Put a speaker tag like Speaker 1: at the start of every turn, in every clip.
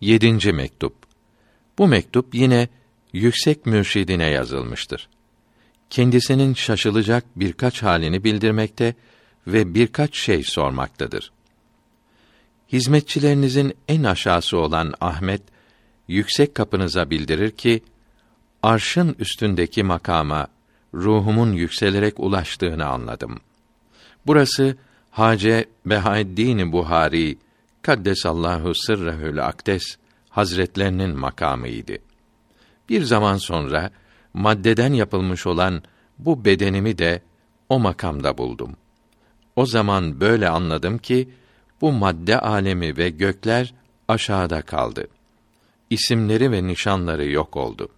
Speaker 1: Yedinci mektup. Bu mektup yine yüksek mürşidine yazılmıştır. Kendisinin şaşılacak birkaç halini bildirmekte ve birkaç şey sormaktadır. Hizmetçilerinizin en aşağısı olan Ahmet, yüksek kapınıza bildirir ki, arşın üstündeki makama ruhumun yükselerek ulaştığını anladım. Burası Hace Behaeddin Buhari Kaddesallahu sırrehül akdes hazretlerinin makamıydı. Bir zaman sonra maddeden yapılmış olan bu bedenimi de o makamda buldum. O zaman böyle anladım ki bu madde alemi ve gökler aşağıda kaldı. İsimleri ve nişanları yok oldu.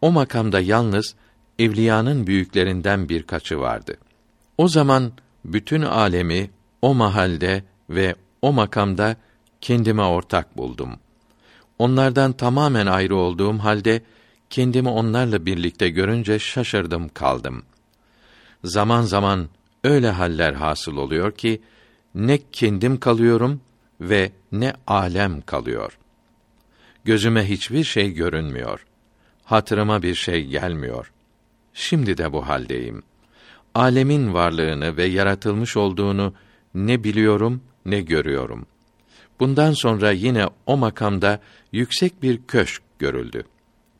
Speaker 1: O makamda yalnız evliyanın büyüklerinden birkaçı vardı. O zaman bütün alemi o mahalde ve o makamda kendime ortak buldum. Onlardan tamamen ayrı olduğum halde kendimi onlarla birlikte görünce şaşırdım kaldım. Zaman zaman öyle haller hasıl oluyor ki ne kendim kalıyorum ve ne alem kalıyor. Gözüme hiçbir şey görünmüyor. Hatırıma bir şey gelmiyor. Şimdi de bu haldeyim. Alemin varlığını ve yaratılmış olduğunu ne biliyorum ne görüyorum. Bundan sonra yine o makamda yüksek bir köşk görüldü.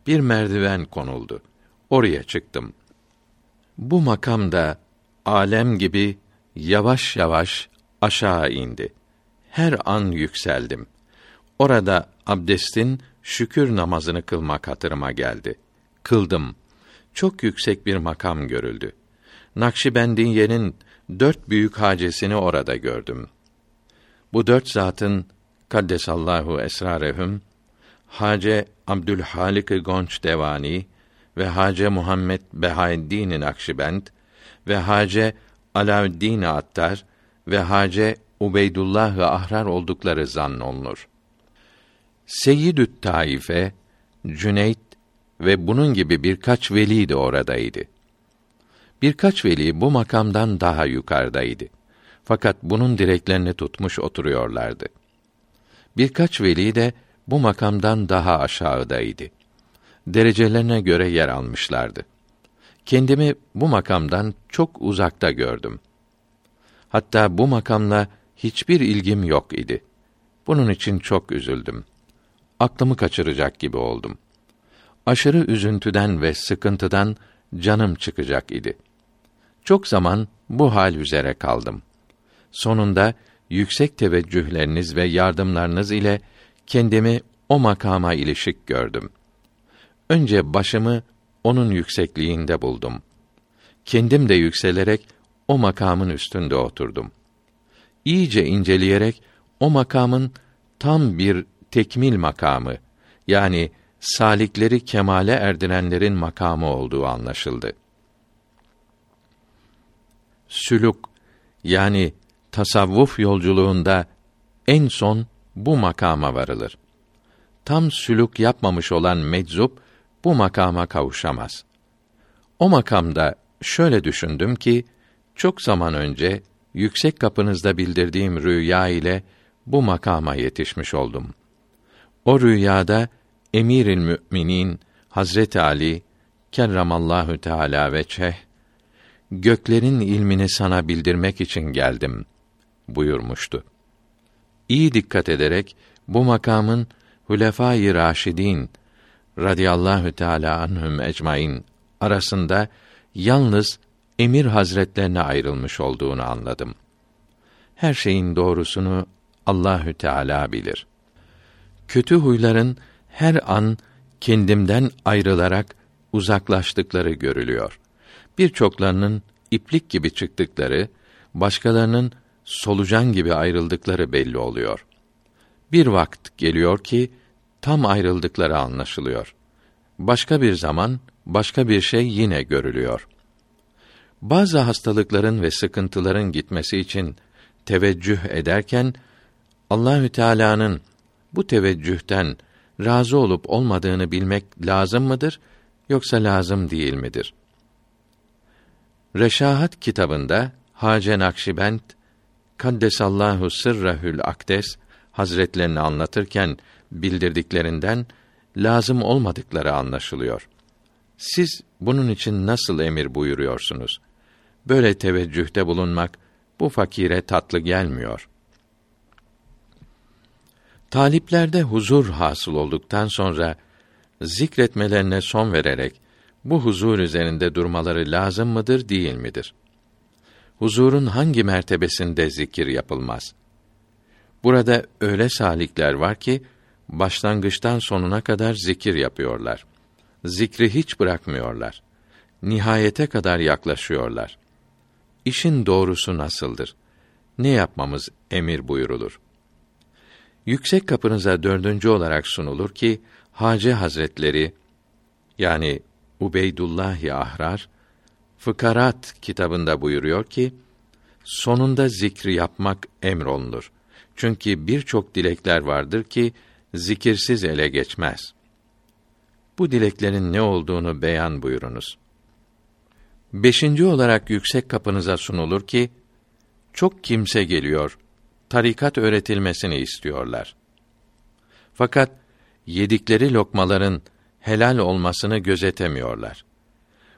Speaker 1: Bir merdiven konuldu. Oraya çıktım. Bu makamda alem gibi yavaş yavaş aşağı indi. Her an yükseldim. Orada abdestin şükür namazını kılmak hatırıma geldi. Kıldım. Çok yüksek bir makam görüldü. Nakşibendiye'nin dört büyük hacesini orada gördüm. Bu dört zatın kaddesallahu esrarehum Hace Abdülhalik Gonç Devani ve Hace Muhammed Behaeddin Nakşibend ve Hace Alaüddin Attar ve Hace Ubeydullah Ahrar oldukları zannolunur. Seyyidü't Taife, Cüneyt ve bunun gibi birkaç veli de oradaydı. Birkaç veli bu makamdan daha yukarıdaydı. Fakat bunun direklerini tutmuş oturuyorlardı. Birkaç veli de bu makamdan daha aşağıdaydı. Derecelerine göre yer almışlardı. Kendimi bu makamdan çok uzakta gördüm. Hatta bu makamla hiçbir ilgim yok idi. Bunun için çok üzüldüm. Aklımı kaçıracak gibi oldum. Aşırı üzüntüden ve sıkıntıdan canım çıkacak idi. Çok zaman bu hal üzere kaldım. Sonunda yüksek teveccühleriniz ve yardımlarınız ile kendimi o makama ilişik gördüm. Önce başımı onun yüksekliğinde buldum. Kendim de yükselerek o makamın üstünde oturdum. İyice inceleyerek o makamın tam bir tekmil makamı yani salikleri kemale erdirenlerin makamı olduğu anlaşıldı. Sülük yani tasavvuf yolculuğunda en son bu makama varılır. Tam sülük yapmamış olan meczup bu makama kavuşamaz. O makamda şöyle düşündüm ki çok zaman önce yüksek kapınızda bildirdiğim rüya ile bu makama yetişmiş oldum. O rüyada Emiril Müminin Hazret Ali kerramallahu teala ve çeh göklerin ilmini sana bildirmek için geldim buyurmuştu. İyi dikkat ederek bu makamın Hulefâ-i Raşidîn radıyallahu teala anhum ecmaîn arasında yalnız emir hazretlerine ayrılmış olduğunu anladım. Her şeyin doğrusunu Allahü Teala bilir. Kötü huyların her an kendimden ayrılarak uzaklaştıkları görülüyor. Birçoklarının iplik gibi çıktıkları, başkalarının solucan gibi ayrıldıkları belli oluyor. Bir vakt geliyor ki tam ayrıldıkları anlaşılıyor. Başka bir zaman başka bir şey yine görülüyor. Bazı hastalıkların ve sıkıntıların gitmesi için teveccüh ederken Allahü Teala'nın bu teveccühten razı olup olmadığını bilmek lazım mıdır yoksa lazım değil midir? Reşahat kitabında Hace Nakşibend Kaddesallahu sırrehül akdes hazretlerini anlatırken bildirdiklerinden lazım olmadıkları anlaşılıyor. Siz bunun için nasıl emir buyuruyorsunuz? Böyle teveccühte bulunmak bu fakire tatlı gelmiyor. Taliplerde huzur hasıl olduktan sonra zikretmelerine son vererek bu huzur üzerinde durmaları lazım mıdır, değil midir? Huzurun hangi mertebesinde zikir yapılmaz? Burada öyle salikler var ki başlangıçtan sonuna kadar zikir yapıyorlar. Zikri hiç bırakmıyorlar. Nihayete kadar yaklaşıyorlar. İşin doğrusu nasıldır? Ne yapmamız emir buyurulur? Yüksek kapınıza dördüncü olarak sunulur ki Hace Hazretleri yani Ubeydullah Ahrar Fıkarat kitabında buyuruyor ki sonunda zikri yapmak emrolunur. Çünkü birçok dilekler vardır ki zikirsiz ele geçmez. Bu dileklerin ne olduğunu beyan buyurunuz. Beşinci olarak yüksek kapınıza sunulur ki, çok kimse geliyor, tarikat öğretilmesini istiyorlar. Fakat yedikleri lokmaların helal olmasını gözetemiyorlar.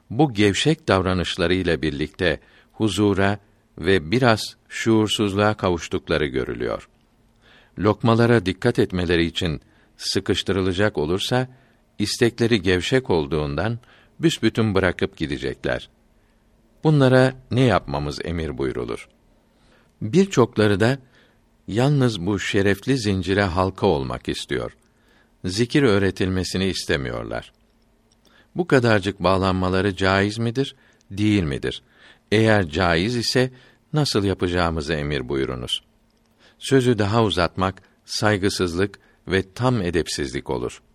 Speaker 1: Bu gevşek davranışlarıyla birlikte huzura ve biraz şuursuzluğa kavuştukları görülüyor. Lokmalara dikkat etmeleri için sıkıştırılacak olursa istekleri gevşek olduğundan büsbütün bırakıp gidecekler. Bunlara ne yapmamız emir buyrulur. Birçokları da yalnız bu şerefli zincire halka olmak istiyor. Zikir öğretilmesini istemiyorlar. Bu kadarcık bağlanmaları caiz midir, değil midir? Eğer caiz ise nasıl yapacağımızı emir buyurunuz. Sözü daha uzatmak saygısızlık ve tam edepsizlik olur.''